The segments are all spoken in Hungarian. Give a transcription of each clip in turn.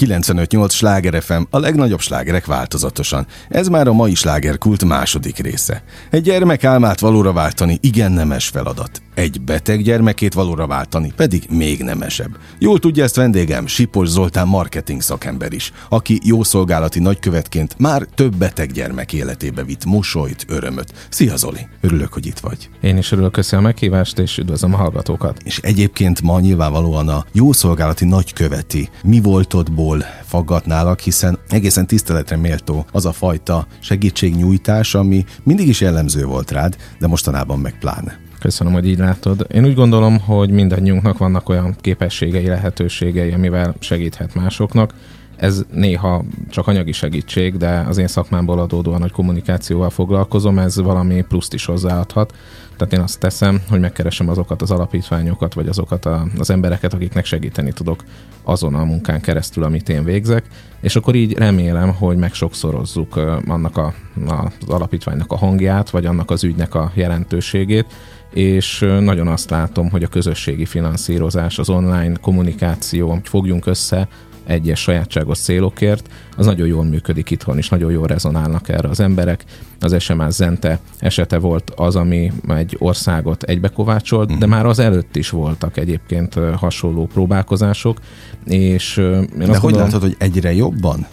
95-8 Sláger FM, a legnagyobb slágerek változatosan. Ez már a mai slágerkult második része. Egy gyermek álmát valóra váltani igen nemes feladat. Egy beteg gyermekét valóra váltani pedig még nemesebb. Jól tudja ezt vendégem, Sipos Zoltán marketing szakember is, aki jószolgálati nagykövetként már több beteg gyermek életébe vitt mosolyt, örömöt. Szia Zoli, örülök, hogy itt vagy. Én is örülök, köszönöm a meghívást, és üdvözlöm a hallgatókat. És egyébként ma nyilvánvalóan a jószolgálati nagyköveti mi voltodból faggatnálak, hiszen egészen tiszteletre méltó az a fajta segítségnyújtás, ami mindig is jellemző volt rád, de mostanában meg pláne. Köszönöm, hogy így látod. Én úgy gondolom, hogy mindannyiunknak vannak olyan képességei, lehetőségei, amivel segíthet másoknak. Ez néha csak anyagi segítség, de az én szakmámból adódóan, hogy kommunikációval foglalkozom, ez valami pluszt is hozzáadhat. Tehát én azt teszem, hogy megkeresem azokat az alapítványokat, vagy azokat a, az embereket, akiknek segíteni tudok azon a munkán keresztül, amit én végzek, és akkor így remélem, hogy megsokszorozzuk annak a, az alapítványnak a hangját, vagy annak az ügynek a jelentőségét, és nagyon azt látom, hogy a közösségi finanszírozás, az online kommunikáció, hogy fogjunk össze egyes sajátságos célokért, az nagyon jól működik itthon, és nagyon jól rezonálnak erre az emberek. Az SMS Zente esete volt az, ami egy országot egybekovácsolt, uh-huh. de mhm. már az előtt is voltak egyébként hasonló próbálkozások, és én De hogy gondolom, látod, hogy egyre jobban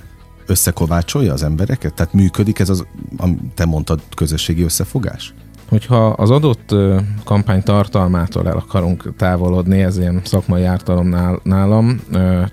összekovácsolja az embereket? Tehát működik ez az, te mondtad, közösségi összefogás? Hogyha az adott kampány tartalmától el akarunk távolodni, ez ilyen szakmai ártalom nálam,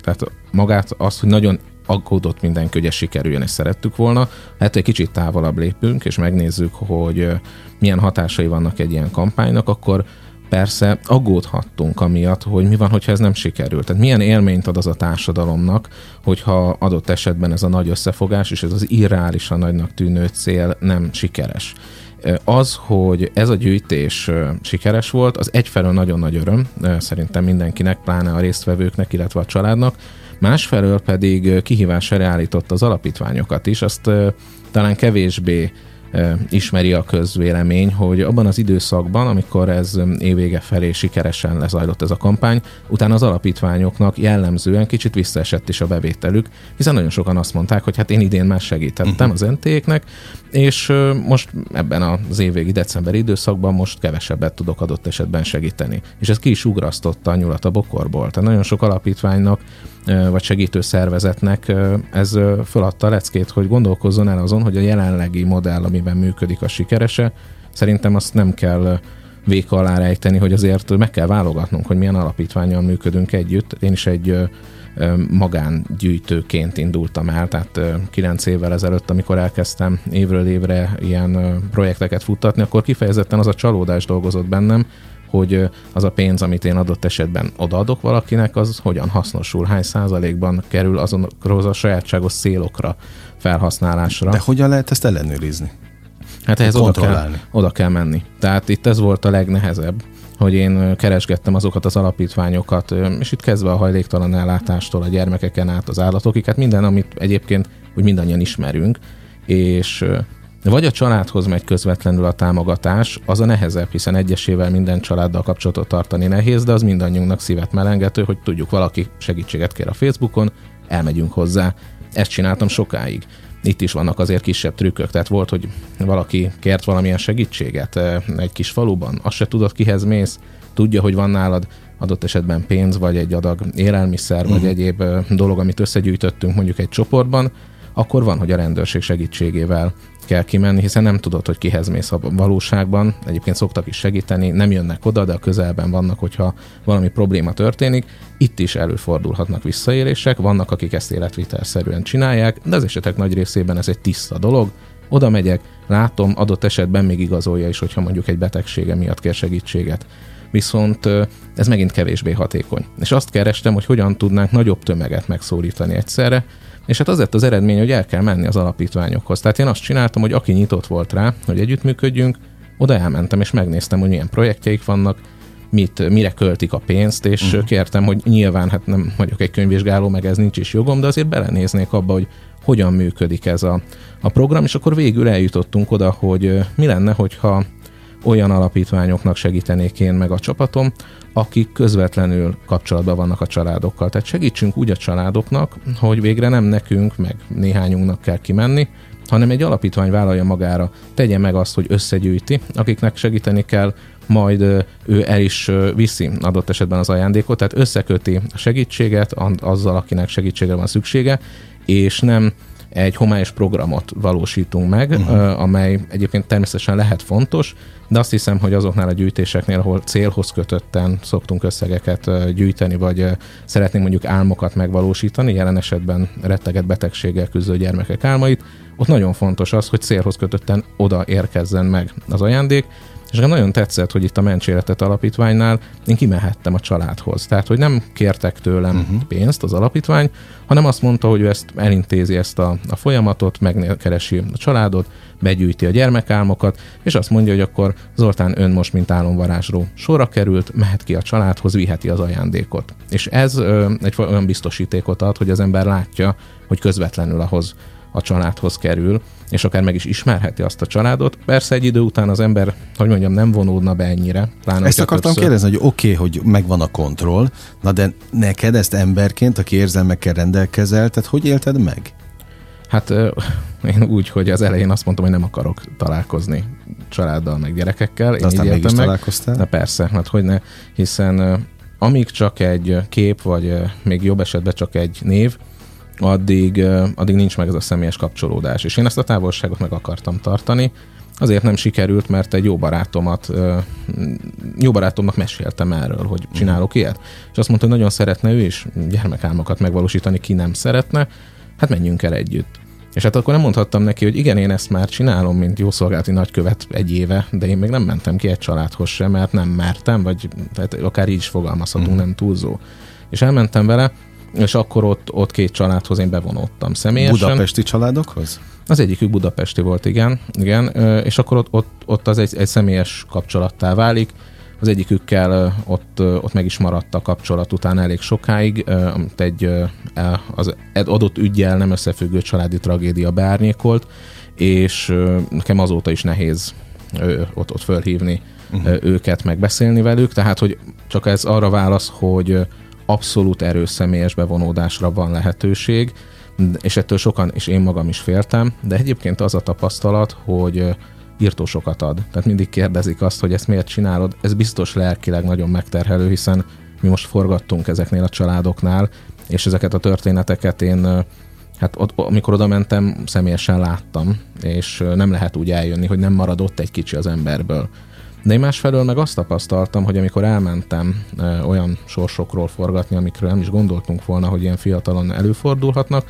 tehát magát az, hogy nagyon aggódott mindenki, hogy ez sikerüljön, és szerettük volna. Hát egy kicsit távolabb lépünk, és megnézzük, hogy milyen hatásai vannak egy ilyen kampánynak, akkor persze aggódhattunk amiatt, hogy mi van, hogyha ez nem sikerül. Tehát milyen élményt ad az a társadalomnak, hogyha adott esetben ez a nagy összefogás és ez az irreálisan nagynak tűnő cél nem sikeres az, hogy ez a gyűjtés sikeres volt, az egyfelől nagyon nagy öröm, szerintem mindenkinek, pláne a résztvevőknek, illetve a családnak, másfelől pedig kihívás állított az alapítványokat is, azt talán kevésbé ismeri a közvélemény, hogy abban az időszakban, amikor ez évvége felé sikeresen lezajlott ez a kampány, utána az alapítványoknak jellemzően kicsit visszaesett is a bevételük, hiszen nagyon sokan azt mondták, hogy hát én idén már segítettem uh-huh. az NT-eknek, és most ebben az évvégi decemberi időszakban most kevesebbet tudok adott esetben segíteni. És ez ki is ugrasztotta a nyulat a bokorból. Tehát nagyon sok alapítványnak vagy segítő szervezetnek ez föladta a leckét, hogy gondolkozzon el azon, hogy a jelenlegi modell, amiben működik a sikerese, szerintem azt nem kell véka alá rejteni, hogy azért meg kell válogatnunk, hogy milyen alapítványal működünk együtt. Én is egy magángyűjtőként indultam el, tehát kilenc évvel ezelőtt, amikor elkezdtem évről évre ilyen projekteket futtatni, akkor kifejezetten az a csalódás dolgozott bennem, hogy az a pénz, amit én adott esetben odaadok valakinek, az hogyan hasznosul, hány százalékban kerül azonokhoz a sajátságos célokra felhasználásra. De hogyan lehet ezt ellenőrizni? Hát ehhez oda kell, oda kell menni. Tehát itt ez volt a legnehezebb, hogy én keresgettem azokat az alapítványokat, és itt kezdve a hajléktalan ellátástól, a gyermekeken át az állatokig, hát minden, amit egyébként úgy mindannyian ismerünk, és vagy a családhoz megy közvetlenül a támogatás, az a nehezebb, hiszen egyesével minden családdal kapcsolatot tartani nehéz, de az mindannyiunknak szívet melengető, hogy tudjuk, valaki segítséget kér a Facebookon, elmegyünk hozzá. Ezt csináltam sokáig. Itt is vannak azért kisebb trükkök, tehát volt, hogy valaki kért valamilyen segítséget eh, egy kis faluban, azt se tudod, kihez mész, tudja, hogy van nálad adott esetben pénz, vagy egy adag élelmiszer, uh-huh. vagy mhm. egyéb eh, dolog, amit összegyűjtöttünk mondjuk egy csoportban, akkor van, hogy a rendőrség segítségével kell kimenni, hiszen nem tudod, hogy kihez mész a valóságban. Egyébként szoktak is segíteni, nem jönnek oda, de a közelben vannak, hogyha valami probléma történik. Itt is előfordulhatnak visszaélések, vannak, akik ezt életvitelszerűen csinálják, de az esetek nagy részében ez egy tiszta dolog. Oda megyek, látom, adott esetben még igazolja is, hogyha mondjuk egy betegsége miatt kér segítséget viszont ez megint kevésbé hatékony. És azt kerestem, hogy hogyan tudnánk nagyobb tömeget megszólítani egyszerre, és hát az lett az eredmény, hogy el kell menni az alapítványokhoz. Tehát én azt csináltam, hogy aki nyitott volt rá, hogy együttműködjünk, oda elmentem, és megnéztem, hogy milyen projektjeik vannak, mit, mire költik a pénzt, és uh-huh. kértem, hogy nyilván, hát nem vagyok egy könyvvizsgáló, meg ez nincs is jogom, de azért belenéznék abba, hogy hogyan működik ez a, a program, és akkor végül eljutottunk oda, hogy mi lenne, hogyha olyan alapítványoknak segítenék én meg a csapatom, akik közvetlenül kapcsolatban vannak a családokkal. Tehát segítsünk úgy a családoknak, hogy végre nem nekünk, meg néhányunknak kell kimenni, hanem egy alapítvány vállalja magára, tegye meg azt, hogy összegyűjti, akiknek segíteni kell, majd ő el is viszi adott esetben az ajándékot, tehát összeköti a segítséget azzal, akinek segítségre van szüksége, és nem egy homályos programot valósítunk meg, uh-huh. amely egyébként természetesen lehet fontos, de azt hiszem, hogy azoknál a gyűjtéseknél, ahol célhoz kötötten szoktunk összegeket gyűjteni, vagy szeretnénk mondjuk álmokat megvalósítani, jelen esetben retteget betegséggel küzdő gyermekek álmait, ott nagyon fontos az, hogy célhoz kötötten oda érkezzen meg az ajándék, és nekem nagyon tetszett, hogy itt a Mencséletet alapítványnál én kimehettem a családhoz. Tehát, hogy nem kértek tőlem uh-huh. pénzt az alapítvány, hanem azt mondta, hogy ő ezt elintézi ezt a, a folyamatot, megkeresi a családot, begyűjti a gyermekálmokat, és azt mondja, hogy akkor Zoltán ön most, mint álomvarázsló sorra került, mehet ki a családhoz, viheti az ajándékot. És ez ö, egy olyan biztosítékot ad, hogy az ember látja, hogy közvetlenül ahhoz a családhoz kerül, és akár meg is ismerheti azt a családot. Persze egy idő után az ember, hogy mondjam, nem vonódna be ennyire. Pláne, ezt akartam többször... kérdezni, hogy oké, okay, hogy megvan a kontroll, na de neked ezt emberként, aki érzelmekkel rendelkezel, tehát hogy élted meg? Hát én úgy, hogy az elején azt mondtam, hogy nem akarok találkozni családdal, meg gyerekekkel. Én aztán mégis meg. találkoztál? Na persze, hát hogy ne, hiszen amíg csak egy kép, vagy még jobb esetben csak egy név, addig, addig nincs meg ez a személyes kapcsolódás. És én ezt a távolságot meg akartam tartani, Azért nem sikerült, mert egy jó barátomat, jó barátomnak meséltem erről, hogy csinálok ilyet. És azt mondta, hogy nagyon szeretne ő is gyermekálmokat megvalósítani, ki nem szeretne, hát menjünk el együtt. És hát akkor nem mondhattam neki, hogy igen, én ezt már csinálom, mint jószolgálati nagykövet egy éve, de én még nem mentem ki egy családhoz sem, mert nem mertem, vagy tehát akár így is fogalmazhatunk, mm. nem túlzó. És elmentem vele, és akkor ott, ott két családhoz én bevonódtam személyesen. Budapesti családokhoz? Az egyikük budapesti volt, igen. igen és akkor ott, ott, ott az egy, egy személyes kapcsolattá válik. Az egyikükkel ott, ott meg is maradt a kapcsolat után elég sokáig, amit egy az adott ügyjel nem összefüggő családi tragédia beárnyékolt, és nekem azóta is nehéz ott, ott fölhívni uh-huh. őket, megbeszélni velük, tehát hogy csak ez arra válasz, hogy abszolút erős személyes bevonódásra van lehetőség, és ettől sokan, és én magam is féltem, de egyébként az a tapasztalat, hogy írtó sokat ad. Tehát mindig kérdezik azt, hogy ezt miért csinálod. Ez biztos lelkileg nagyon megterhelő, hiszen mi most forgattunk ezeknél a családoknál, és ezeket a történeteket én hát ott, amikor oda mentem, személyesen láttam, és nem lehet úgy eljönni, hogy nem marad ott egy kicsi az emberből. De én másfelől meg azt tapasztaltam, hogy amikor elmentem olyan sorsokról forgatni, amikről nem is gondoltunk volna, hogy ilyen fiatalon előfordulhatnak,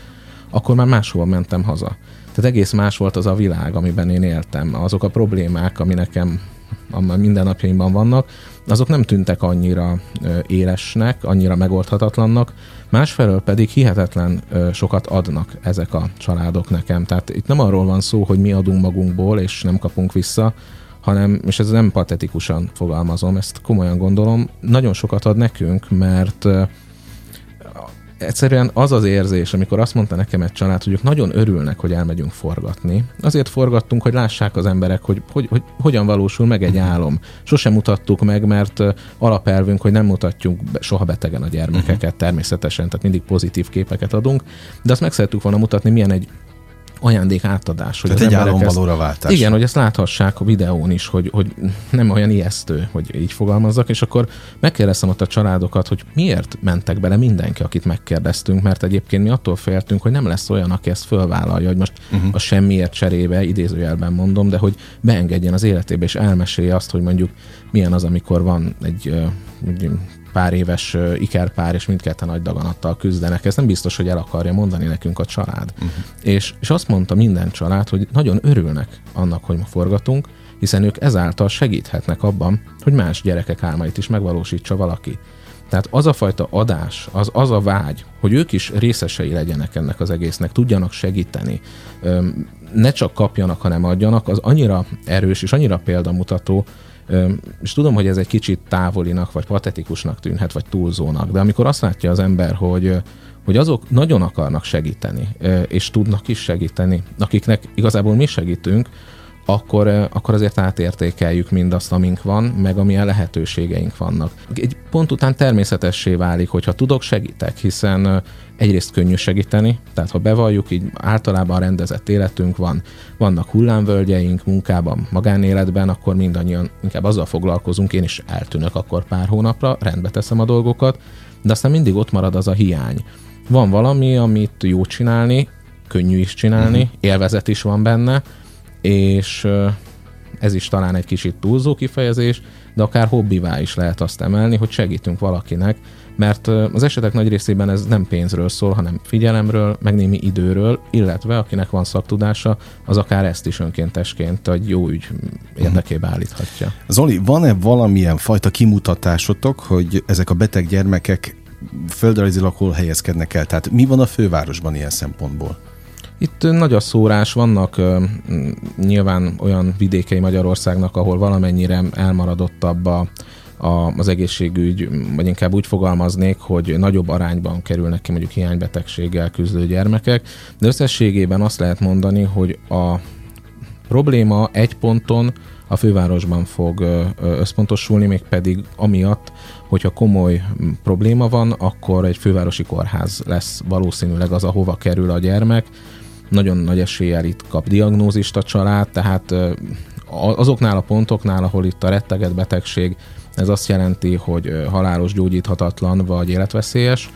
akkor már máshol mentem haza. Tehát egész más volt az a világ, amiben én éltem. Azok a problémák, ami nekem mindennapjaimban vannak, azok nem tűntek annyira élesnek, annyira megoldhatatlannak, másfelől pedig hihetetlen sokat adnak ezek a családok nekem. Tehát itt nem arról van szó, hogy mi adunk magunkból, és nem kapunk vissza, hanem, és ez nem patetikusan fogalmazom, ezt komolyan gondolom, nagyon sokat ad nekünk, mert egyszerűen az az érzés, amikor azt mondta nekem egy család, hogy ők nagyon örülnek, hogy elmegyünk forgatni. Azért forgattunk, hogy lássák az emberek, hogy, hogy, hogy hogyan valósul meg egy álom. Sosem mutattuk meg, mert alapelvünk, hogy nem mutatjuk soha betegen a gyermekeket, uh-huh. természetesen, tehát mindig pozitív képeket adunk, de azt meg szerettük volna mutatni, milyen egy ajándék átadás. Hogy Tehát egy álomvalóra váltás. Igen, hogy ezt láthassák a videón is, hogy, hogy nem olyan ijesztő, hogy így fogalmazzak, és akkor megkérdeztem ott a családokat, hogy miért mentek bele mindenki, akit megkérdeztünk, mert egyébként mi attól féltünk, hogy nem lesz olyan, aki ezt fölvállalja, hogy most uh-huh. a semmiért cserébe, idézőjelben mondom, de hogy beengedjen az életébe, és elmesélje azt, hogy mondjuk milyen az, amikor van egy, egy pár éves ikerpár, és mindketten nagy daganattal küzdenek. Ez nem biztos, hogy el akarja mondani nekünk a család. Uh-huh. És, és azt mondta minden család, hogy nagyon örülnek annak, hogy ma forgatunk, hiszen ők ezáltal segíthetnek abban, hogy más gyerekek álmait is megvalósítsa valaki. Tehát az a fajta adás, az, az a vágy, hogy ők is részesei legyenek ennek az egésznek, tudjanak segíteni, ne csak kapjanak, hanem adjanak, az annyira erős és annyira példamutató, és tudom, hogy ez egy kicsit távolinak, vagy patetikusnak tűnhet, vagy túlzónak, de amikor azt látja az ember, hogy, hogy azok nagyon akarnak segíteni, és tudnak is segíteni, akiknek igazából mi segítünk, akkor, akkor azért átértékeljük mindazt, amink van, meg amilyen lehetőségeink vannak. Egy pont után természetessé válik, hogyha tudok, segítek, hiszen egyrészt könnyű segíteni, tehát ha bevalljuk, így általában rendezett életünk van, vannak hullámvölgyeink munkában, magánéletben, akkor mindannyian inkább azzal foglalkozunk, én is eltűnök akkor pár hónapra, rendbe teszem a dolgokat, de aztán mindig ott marad az a hiány. Van valami, amit jó csinálni, könnyű is csinálni, uh-huh. élvezet is van benne, és ez is talán egy kicsit túlzó kifejezés, de akár hobbivá is lehet azt emelni, hogy segítünk valakinek, mert az esetek nagy részében ez nem pénzről szól, hanem figyelemről, meg némi időről, illetve akinek van szaktudása, az akár ezt is önkéntesként egy jó ügy érdekébe állíthatja. Zoli, van-e valamilyen fajta kimutatásotok, hogy ezek a beteg gyermekek földrajzilag hol helyezkednek el? Tehát mi van a fővárosban ilyen szempontból? Itt nagy a szórás, vannak nyilván olyan vidékei Magyarországnak, ahol valamennyire elmaradottabb a, a, az egészségügy, vagy inkább úgy fogalmaznék, hogy nagyobb arányban kerülnek ki mondjuk hiánybetegséggel küzdő gyermekek, de összességében azt lehet mondani, hogy a probléma egy ponton a fővárosban fog összpontosulni, még pedig amiatt, hogyha komoly probléma van, akkor egy fővárosi kórház lesz valószínűleg az, ahova kerül a gyermek, nagyon nagy eséllyel itt kap diagnózist a család, tehát azoknál a pontoknál, ahol itt a retteget betegség, ez azt jelenti, hogy halálos, gyógyíthatatlan vagy életveszélyes,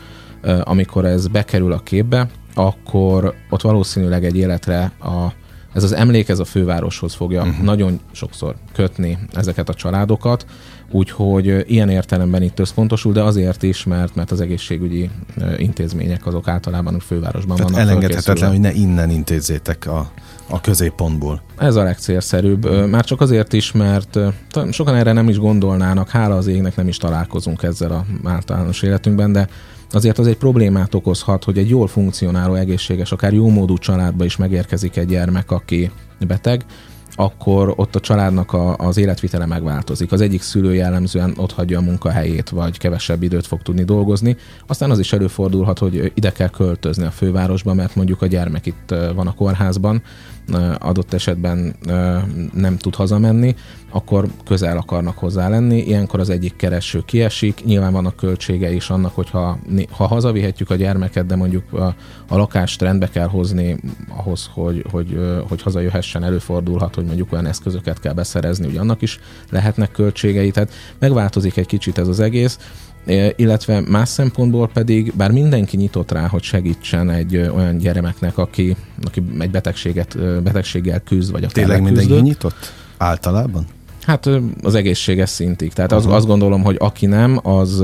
amikor ez bekerül a képbe, akkor ott valószínűleg egy életre a, ez az emlék, ez a fővároshoz fogja uh-huh. nagyon sokszor kötni ezeket a családokat, Úgyhogy ilyen értelemben itt összpontosul, de azért is, mert, mert az egészségügyi intézmények azok általában a fővárosban Tehát vannak. elengedhetetlen, hogy ne innen intézzétek a, a középpontból. Ez a legcélszerűbb. Már csak azért is, mert sokan erre nem is gondolnának, hála az égnek nem is találkozunk ezzel a általános életünkben, de azért az egy problémát okozhat, hogy egy jól funkcionáló, egészséges, akár jómódú családba is megérkezik egy gyermek, aki beteg, akkor ott a családnak a, az életvitele megváltozik. Az egyik szülő jellemzően ott hagyja a munkahelyét, vagy kevesebb időt fog tudni dolgozni. Aztán az is előfordulhat, hogy ide kell költözni a fővárosba, mert mondjuk a gyermek itt van a kórházban, adott esetben nem tud hazamenni, akkor közel akarnak hozzá lenni. Ilyenkor az egyik kereső kiesik. Nyilván vannak költsége is annak, hogy ha, ha hazavihetjük a gyermeket, de mondjuk a, a lakást rendbe kell hozni ahhoz, hogy, hogy, hogy hazajöhessen, előfordulhat, hogy mondjuk olyan eszközöket kell beszerezni, hogy annak is lehetnek költségei. Tehát megváltozik egy kicsit ez az egész illetve más szempontból pedig, bár mindenki nyitott rá, hogy segítsen egy olyan gyermeknek, aki, aki egy betegséget, betegséggel küzd, vagy a Tényleg mindenki nyitott? Általában? Hát az egészséges szintig. Tehát az, azt gondolom, hogy aki nem, az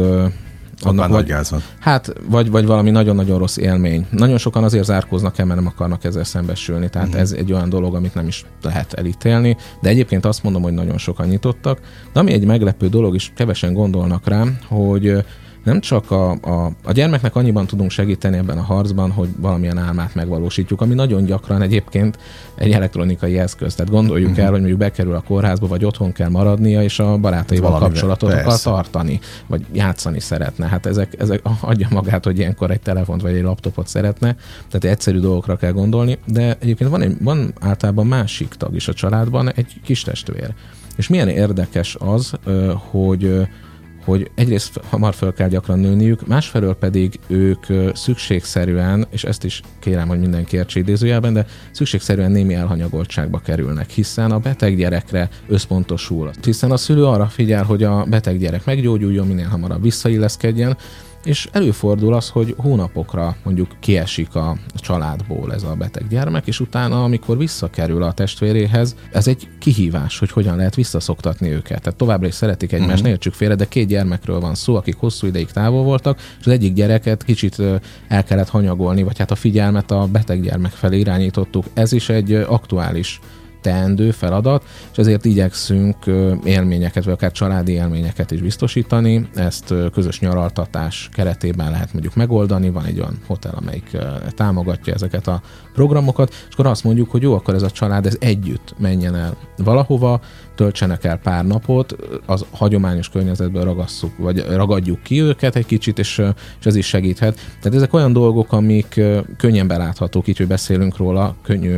annak vagy, Hát, vagy, vagy valami nagyon-nagyon rossz élmény. Nagyon sokan azért zárkóznak el, mert nem akarnak ezzel szembesülni. Tehát uh-huh. ez egy olyan dolog, amit nem is lehet elítélni. De egyébként azt mondom, hogy nagyon sokan nyitottak. De ami egy meglepő dolog, és kevesen gondolnak rám, hogy nem csak a, a, a gyermeknek annyiban tudunk segíteni ebben a harcban, hogy valamilyen álmát megvalósítjuk, ami nagyon gyakran egyébként egy elektronikai eszköz. Tehát gondoljuk uh-huh. el, hogy mondjuk bekerül a kórházba, vagy otthon kell maradnia, és a barátaival Valamivel, kapcsolatot persze. akar tartani, vagy játszani szeretne. Hát ezek, ezek adja magát, hogy ilyenkor egy telefont vagy egy laptopot szeretne. Tehát egyszerű dolgokra kell gondolni, de egyébként van, egy, van általában másik tag is a családban, egy kis testvér. És milyen érdekes az, hogy hogy egyrészt hamar fel kell gyakran nőniük, másfelől pedig ők szükségszerűen, és ezt is kérem, hogy mindenki értse idézőjelben, de szükségszerűen némi elhanyagoltságba kerülnek, hiszen a beteg gyerekre összpontosul. Hiszen a szülő arra figyel, hogy a beteg gyerek meggyógyuljon, minél hamarabb visszailleszkedjen, és előfordul az, hogy hónapokra mondjuk kiesik a családból ez a beteg gyermek, és utána, amikor visszakerül a testvéréhez, ez egy kihívás, hogy hogyan lehet visszaszoktatni őket. Tehát továbbra is szeretik egymást, uh-huh. ne értsük félre, de két gyermekről van szó, akik hosszú ideig távol voltak, és az egyik gyereket kicsit el kellett hanyagolni, vagy hát a figyelmet a beteg gyermek felé irányítottuk. Ez is egy aktuális teendő feladat, és ezért igyekszünk élményeket, vagy akár családi élményeket is biztosítani. Ezt közös nyaraltatás keretében lehet mondjuk megoldani, van egy olyan hotel, amelyik támogatja ezeket a programokat, és akkor azt mondjuk, hogy jó, akkor ez a család ez együtt menjen el valahova, töltsenek el pár napot, az hagyományos környezetben ragasszuk, vagy ragadjuk ki őket egy kicsit, és, és ez is segíthet. Tehát ezek olyan dolgok, amik könnyen beláthatók, így, hogy beszélünk róla, könnyű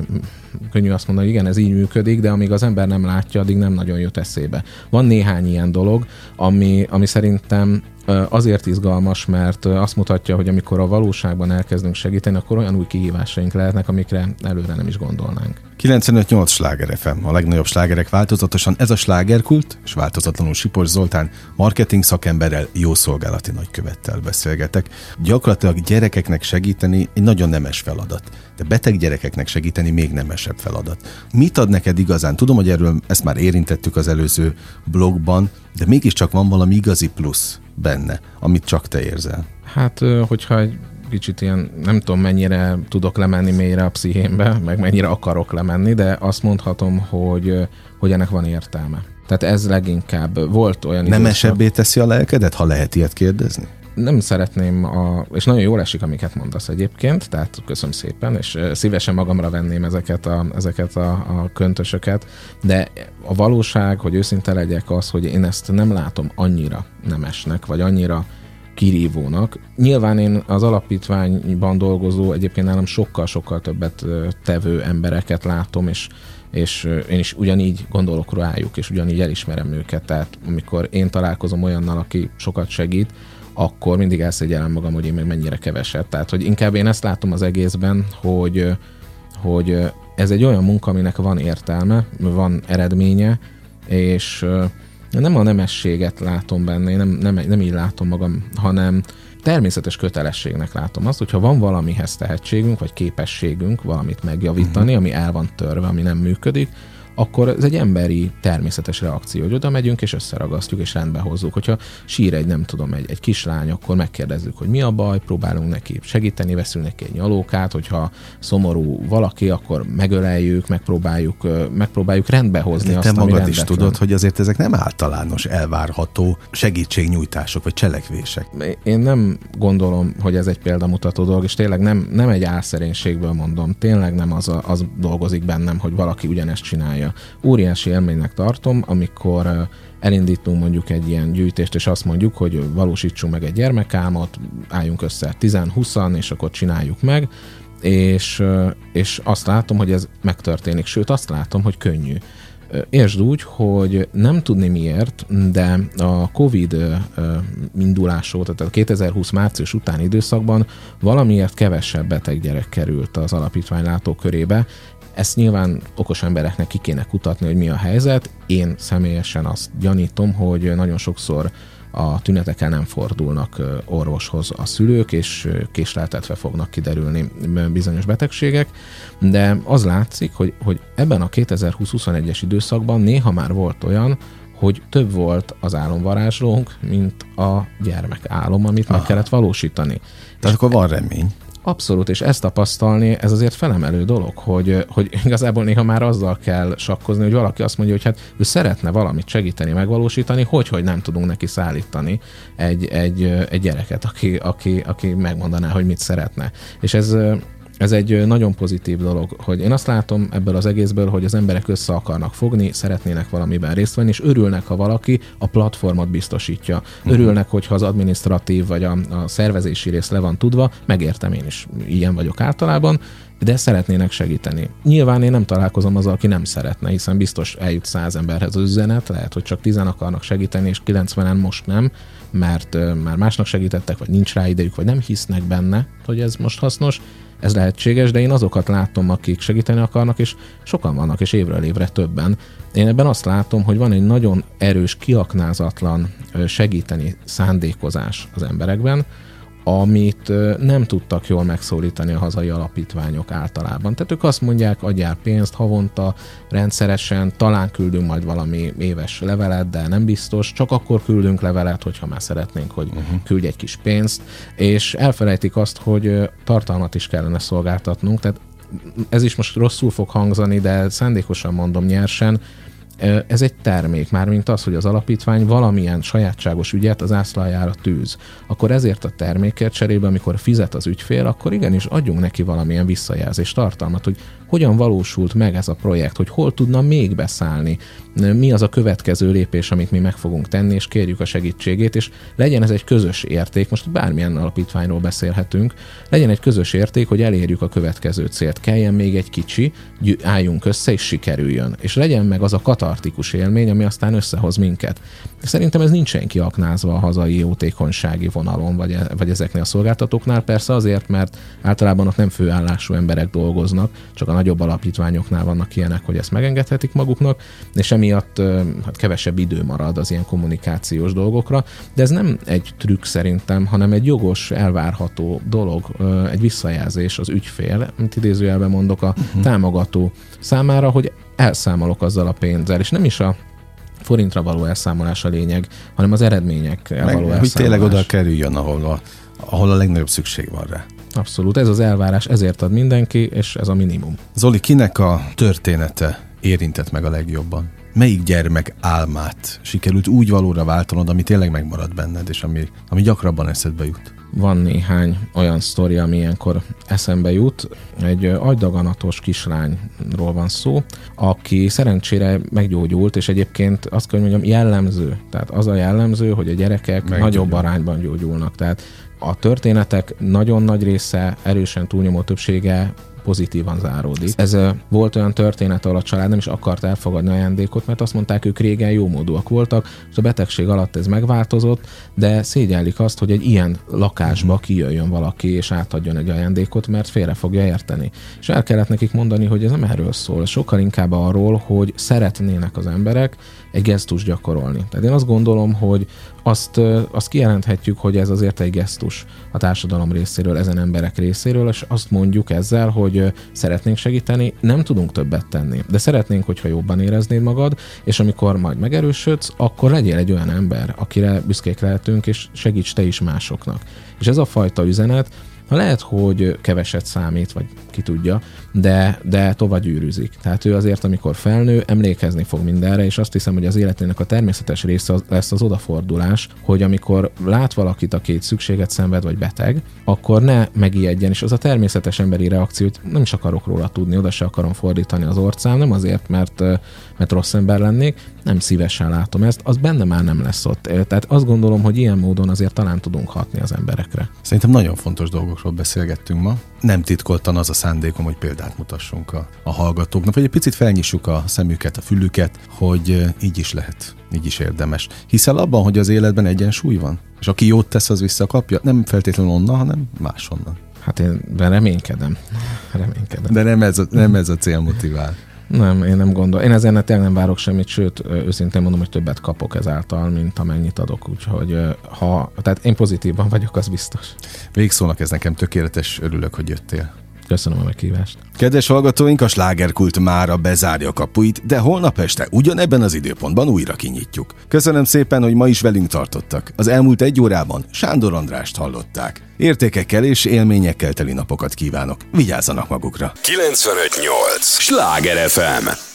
könnyű azt mondani, hogy igen, ez így működik, de amíg az ember nem látja, addig nem nagyon jut eszébe. Van néhány ilyen dolog, ami, ami szerintem azért izgalmas, mert azt mutatja, hogy amikor a valóságban elkezdünk segíteni, akkor olyan új kihívásaink lehetnek, amikre előre nem is gondolnánk. 95-8 sláger FM, a legnagyobb slágerek változatosan. Ez a slágerkult, és változatlanul Sipos Zoltán, marketing szakemberrel, jó szolgálati nagykövettel beszélgetek. Gyakorlatilag gyerekeknek segíteni egy nagyon nemes feladat, de beteg gyerekeknek segíteni még nemesebb feladat. Mit ad neked igazán? Tudom, hogy erről ezt már érintettük az előző blogban, de mégiscsak van valami igazi plusz benne, amit csak te érzel. Hát, hogyha egy kicsit ilyen, nem tudom mennyire tudok lemenni mélyre a pszichémbe, meg mennyire akarok lemenni, de azt mondhatom, hogy, hogy ennek van értelme. Tehát ez leginkább volt olyan Nem esebbé teszi a lelkedet, ha lehet ilyet kérdezni? nem szeretném, a, és nagyon jól esik, amiket mondasz egyébként, tehát köszönöm szépen, és szívesen magamra venném ezeket a, ezeket a, a köntösöket, de a valóság, hogy őszinte legyek az, hogy én ezt nem látom annyira nemesnek, vagy annyira kirívónak. Nyilván én az alapítványban dolgozó, egyébként nálam sokkal-sokkal többet tevő embereket látom, és és én is ugyanígy gondolok rájuk, és ugyanígy elismerem őket. Tehát amikor én találkozom olyannal, aki sokat segít, akkor mindig elszégyellem magam, hogy én meg mennyire keveset. Tehát, hogy inkább én ezt látom az egészben, hogy, hogy ez egy olyan munka, aminek van értelme, van eredménye, és nem a nemességet látom benne, én nem, nem, nem így látom magam, hanem természetes kötelességnek látom azt, hogyha van valamihez tehetségünk, vagy képességünk valamit megjavítani, uh-huh. ami el van törve, ami nem működik, akkor ez egy emberi természetes reakció, hogy oda megyünk és összeragasztjuk és rendbe hozzuk. Hogyha sír egy, nem tudom, egy, egy kislány, akkor megkérdezzük, hogy mi a baj, próbálunk neki segíteni, veszünk neki egy nyalókát, hogyha szomorú valaki, akkor megöleljük, megpróbáljuk, megpróbáljuk rendbe hozni azt, te magad is tudod, hogy azért ezek nem általános, elvárható segítségnyújtások vagy cselekvések. Én nem gondolom, hogy ez egy példamutató dolog, és tényleg nem, nem egy álszerénységből mondom, tényleg nem az, a, az dolgozik bennem, hogy valaki ugyanezt csinálja Óriási élménynek tartom, amikor elindítunk mondjuk egy ilyen gyűjtést, és azt mondjuk, hogy valósítsunk meg egy gyermekálmot, álljunk össze 10-20-an, és akkor csináljuk meg, és, és azt látom, hogy ez megtörténik, sőt azt látom, hogy könnyű. Értsd úgy, hogy nem tudni miért, de a Covid indulás óta, tehát a 2020 március utáni időszakban valamiért kevesebb beteg gyerek került az alapítvány látókörébe, ezt nyilván okos embereknek ki kéne kutatni, hogy mi a helyzet. Én személyesen azt gyanítom, hogy nagyon sokszor a tünetekkel nem fordulnak orvoshoz a szülők, és késleltetve fognak kiderülni bizonyos betegségek, de az látszik, hogy, hogy ebben a 2020-21-es időszakban néha már volt olyan, hogy több volt az álomvarázslónk, mint a gyermek álom, amit Aha. meg kellett valósítani. Tehát akkor van remény. Abszolút, és ezt tapasztalni, ez azért felemelő dolog, hogy, hogy igazából néha már azzal kell sakkozni, hogy valaki azt mondja, hogy hát ő szeretne valamit segíteni, megvalósítani, hogy, hogy nem tudunk neki szállítani egy, egy, egy gyereket, aki, aki, aki megmondaná, hogy mit szeretne. És ez, ez egy nagyon pozitív dolog, hogy én azt látom ebből az egészből, hogy az emberek össze akarnak fogni, szeretnének valamiben részt venni, és örülnek, ha valaki a platformot biztosítja. Uh-huh. Örülnek, hogyha az administratív vagy a, a szervezési rész le van tudva, megértem én is, ilyen vagyok általában, de szeretnének segíteni. Nyilván én nem találkozom azzal, aki nem szeretne, hiszen biztos eljut száz emberhez az üzenet, lehet, hogy csak tizen akarnak segíteni, és 90-en most nem, mert már másnak segítettek, vagy nincs rá idejük, vagy nem hisznek benne, hogy ez most hasznos, ez lehetséges, de én azokat látom, akik segíteni akarnak, és sokan vannak, és évről évre többen. Én ebben azt látom, hogy van egy nagyon erős, kiaknázatlan segíteni szándékozás az emberekben, amit nem tudtak jól megszólítani a hazai alapítványok általában. Tehát ők azt mondják, adjál pénzt havonta, rendszeresen, talán küldünk majd valami éves levelet, de nem biztos, csak akkor küldünk levelet, hogyha már szeretnénk, hogy uh-huh. küldj egy kis pénzt, és elfelejtik azt, hogy tartalmat is kellene szolgáltatnunk, tehát ez is most rosszul fog hangzani, de szándékosan mondom nyersen, Ez egy termék, mármint az, hogy az alapítvány valamilyen sajátságos ügyet az ászlajára tűz. Akkor ezért a termékért cserébe, amikor fizet az ügyfél, akkor igenis adjunk neki valamilyen visszajelzést, tartalmat, hogy hogyan valósult meg ez a projekt, hogy hol tudna még beszállni, mi az a következő lépés, amit mi meg fogunk tenni, és kérjük a segítségét, és legyen ez egy közös érték, most bármilyen alapítványról beszélhetünk, legyen egy közös érték, hogy elérjük a következő célt, kelljen még egy kicsi, álljunk össze, és sikerüljön. És legyen meg az a katartikus élmény, ami aztán összehoz minket. Szerintem ez nincsen kiaknázva a hazai jótékonysági vonalon, vagy, e, vagy ezeknél a szolgáltatóknál, persze azért, mert általában ott nem főállású emberek dolgoznak, csak a nagyobb alapítványoknál vannak ilyenek, hogy ezt megengedhetik maguknak, és emiatt hát kevesebb idő marad az ilyen kommunikációs dolgokra, de ez nem egy trükk szerintem, hanem egy jogos, elvárható dolog, egy visszajelzés az ügyfél, mint idézőjelben mondok, a uh-huh. támogató számára, hogy elszámolok azzal a pénzzel, és nem is a forintra való elszámolás a lényeg, hanem az eredmények való elszámolás. Hogy tényleg oda kerüljön, ahol a, ahol a legnagyobb szükség van rá. Abszolút, ez az elvárás, ezért ad mindenki, és ez a minimum. Zoli, kinek a története érintett meg a legjobban? Melyik gyermek álmát sikerült úgy valóra váltanod, ami tényleg megmarad benned, és ami, ami gyakrabban eszedbe jut? van néhány olyan sztori, ami ilyenkor eszembe jut. Egy agydaganatos kislányról van szó, aki szerencsére meggyógyult, és egyébként azt kell, hogy mondjam, jellemző. Tehát az a jellemző, hogy a gyerekek Meggyógyul. nagyobb arányban gyógyulnak. Tehát a történetek nagyon nagy része, erősen túlnyomó többsége pozitívan záródik. Ez volt olyan történet, ahol a család nem is akart elfogadni ajándékot, mert azt mondták, ők régen jó módúak voltak, és a betegség alatt ez megváltozott, de szégyellik azt, hogy egy ilyen lakásba kijöjjön valaki és átadjon egy ajándékot, mert félre fogja érteni. És el kellett nekik mondani, hogy ez nem erről szól, sokkal inkább arról, hogy szeretnének az emberek egy gesztus gyakorolni. Tehát én azt gondolom, hogy azt, azt kijelenthetjük, hogy ez azért egy gesztus a társadalom részéről, ezen emberek részéről, és azt mondjuk ezzel, hogy szeretnénk segíteni, nem tudunk többet tenni, de szeretnénk, hogyha jobban éreznéd magad, és amikor majd megerősödsz, akkor legyél egy olyan ember, akire büszkék lehetünk, és segíts te is másoknak. És ez a fajta üzenet, ha lehet, hogy keveset számít, vagy ki tudja, de, de tovább gyűrűzik. Tehát ő azért, amikor felnő, emlékezni fog mindenre, és azt hiszem, hogy az életének a természetes része lesz az odafordulás, hogy amikor lát valakit, aki egy szükséget szenved, vagy beteg, akkor ne megijedjen, és az a természetes emberi reakció, hogy nem is akarok róla tudni, oda se akarom fordítani az orcám, nem azért, mert, mert rossz ember lennék, nem szívesen látom ezt, az benne már nem lesz ott. Tehát azt gondolom, hogy ilyen módon azért talán tudunk hatni az emberekre. Szerintem nagyon fontos dolgokról beszélgettünk ma. Nem titkoltan az a szándékom, hogy példát mutassunk a, a hallgatóknak, vagy egy picit felnyissuk a szemüket, a fülüket, hogy így is lehet, így is érdemes. Hiszel abban, hogy az életben egyensúly van? És aki jót tesz, az visszakapja? Nem feltétlenül onnan, hanem máshonnan. Hát én reménykedem. reménykedem. De nem ez a, nem ez a cél motivál. Nem, én nem gondolom. Én ezen tényleg nem várok semmit, sőt, őszintén mondom, hogy többet kapok ezáltal, mint amennyit adok. Úgyhogy ha, tehát én pozitívban vagyok, az biztos. Végszónak ez nekem tökéletes, örülök, hogy jöttél. Köszönöm a meghívást. Kedves hallgatóink, a slágerkult mára bezárja kapuit, de holnap este ugyanebben az időpontban újra kinyitjuk. Köszönöm szépen, hogy ma is velünk tartottak. Az elmúlt egy órában Sándor Andrást hallották. Értékekkel és élményekkel teli napokat kívánok. Vigyázzanak magukra. 958! Sláger FM!